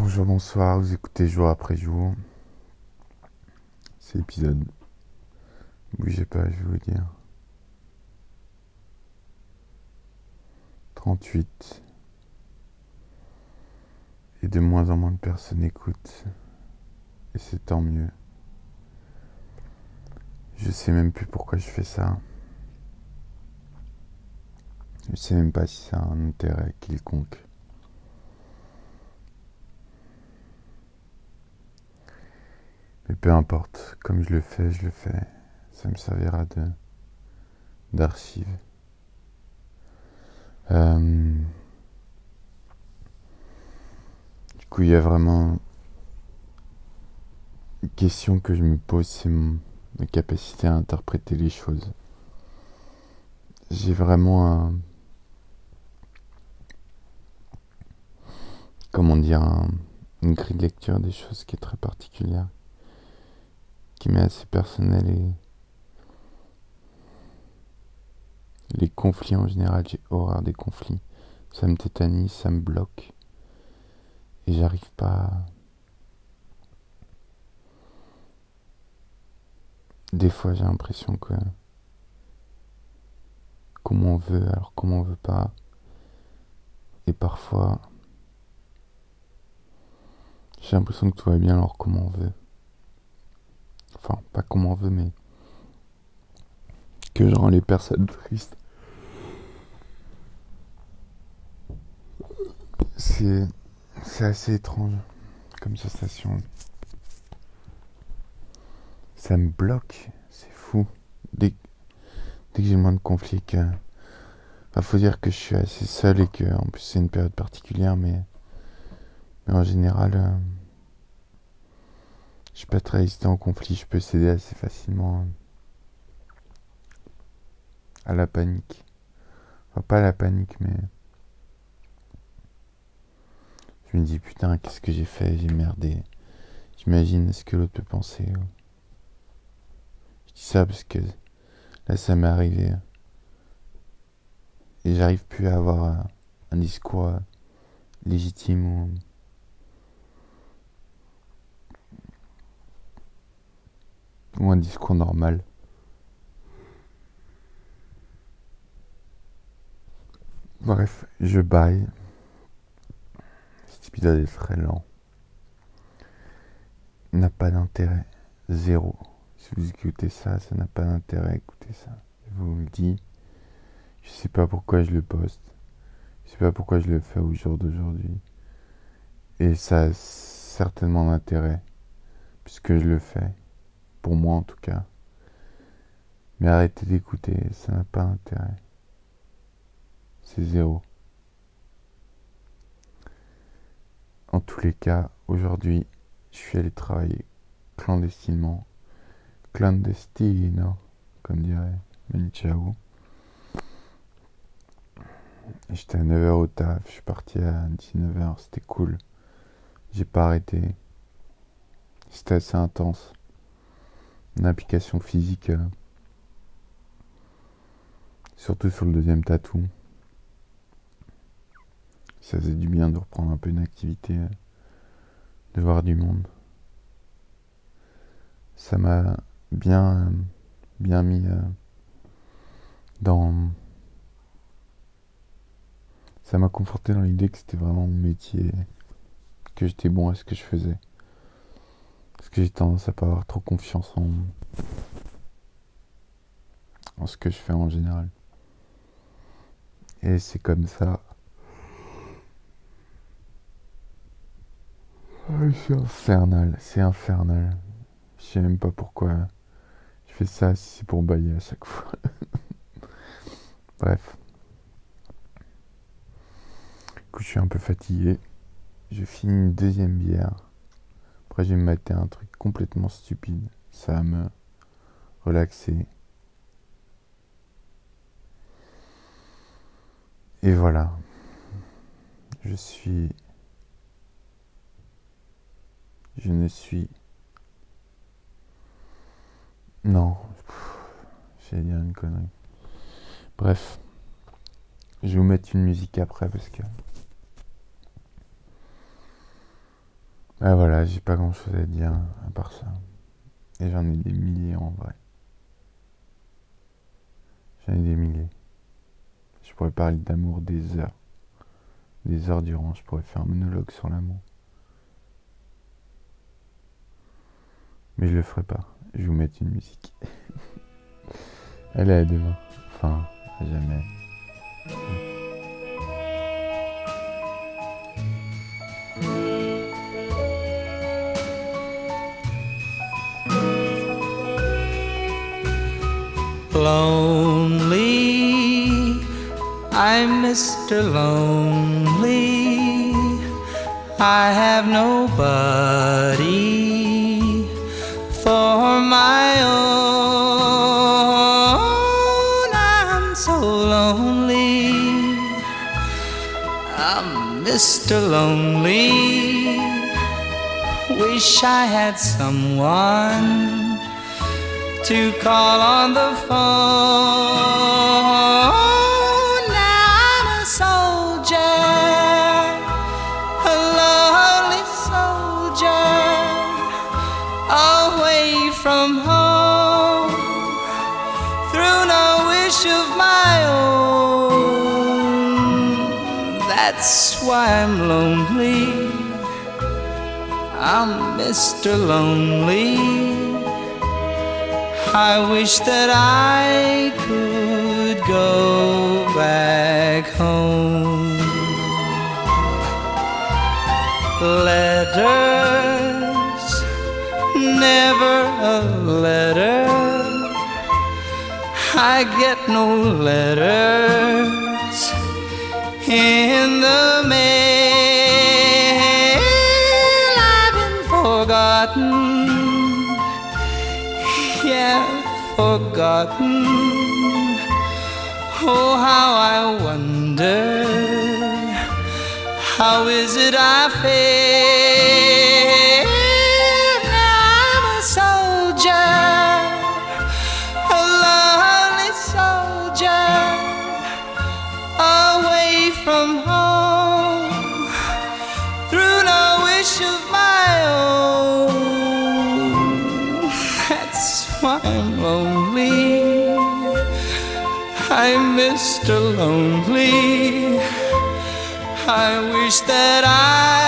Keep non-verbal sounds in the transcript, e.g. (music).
Bonjour, bonsoir, vous écoutez jour après jour. C'est l'épisode. Bougez pas, je vais vous dire. 38. Et de moins en moins de personnes écoutent. Et c'est tant mieux. Je sais même plus pourquoi je fais ça. Je sais même pas si ça a un intérêt quelconque. Mais peu importe, comme je le fais, je le fais. Ça me servira de d'archive. Euh, du coup, il y a vraiment une question que je me pose, c'est ma capacité à interpréter les choses. J'ai vraiment un comment dire une grille de lecture des choses qui est très particulière qui m'est assez personnel et les conflits en général, j'ai horreur des conflits. Ça me tétanise, ça me bloque. Et j'arrive pas Des fois j'ai l'impression que comment on veut alors comment on veut pas. Et parfois j'ai l'impression que tout va bien alors comment on veut. Enfin, pas comme on veut, mais que je rends les personnes tristes. C'est, c'est assez étrange comme sensation. Ça me bloque, c'est fou. Dès, que j'ai moins de conflits, que. Enfin, faut dire que je suis assez seul et que, en plus, c'est une période particulière, mais. Mais en général. Euh, je suis pas très résistant au conflit, je peux céder assez facilement à la panique. Enfin, pas à la panique, mais. Je me dis, putain, qu'est-ce que j'ai fait? J'ai merdé. J'imagine ce que l'autre peut penser. Je dis ça parce que là, ça m'est arrivé. Et j'arrive plus à avoir un discours légitime ou ou un discours normal. Bref, je baille. Cet épisode est très lent. N'a pas d'intérêt. Zéro. Si vous écoutez ça, ça n'a pas d'intérêt. Écoutez ça. Je vous le dis. Je sais pas pourquoi je le poste. Je sais pas pourquoi je le fais au jour d'aujourd'hui. Et ça a certainement d'intérêt. Puisque je le fais pour moi en tout cas. Mais arrêtez d'écouter, ça n'a pas intérêt. C'est zéro. En tous les cas, aujourd'hui, je suis allé travailler clandestinement. Clandestino, comme dirait Manu J'étais à 9h au taf, je suis parti à 19h, c'était cool. J'ai pas arrêté. C'était assez intense une application physique, euh, surtout sur le deuxième tatou. Ça faisait du bien de reprendre un peu une activité, euh, de voir du monde. Ça m'a bien, euh, bien mis dans. Ça m'a conforté dans l'idée que c'était vraiment mon métier, que j'étais bon à ce que je faisais. Parce que j'ai tendance à pas avoir trop confiance en, en ce que je fais en général. Et c'est comme ça. C'est infernal, c'est infernal. Je sais même pas pourquoi je fais ça si c'est pour bailler à chaque fois. (laughs) Bref. Du je suis un peu fatigué. Je finis une deuxième bière. Après, me mater un truc complètement stupide. Ça va me relaxer. Et voilà. Je suis. Je ne suis. Non. J'allais dire une connerie. Bref. Je vais vous mettre une musique après parce que. Ah voilà, j'ai pas grand chose à dire à part ça. Et j'en ai des milliers en vrai. J'en ai des milliers. Je pourrais parler d'amour des heures. Des heures durant, je pourrais faire un monologue sur l'amour. Mais je le ferai pas. Je vous mettre une musique. (laughs) Allez, à demain. Enfin, à jamais. Lonely, I'm Mr. Lonely. I have nobody for my own. I'm so lonely. I'm Mr. Lonely. Wish I had someone to call on the phone. Now I'm a soldier, a lonely soldier, away from home, through no wish of my own. That's why I'm lonely. I'm Mr. Lonely. I wish that I could go back home. Letters, never a letter. I get no letters in the mail. Forgotten. Oh, how I wonder, how is it I feel? Now I'm a soldier, a lonely soldier, away from home, lonely. I'm Mr. Lonely. I wish that I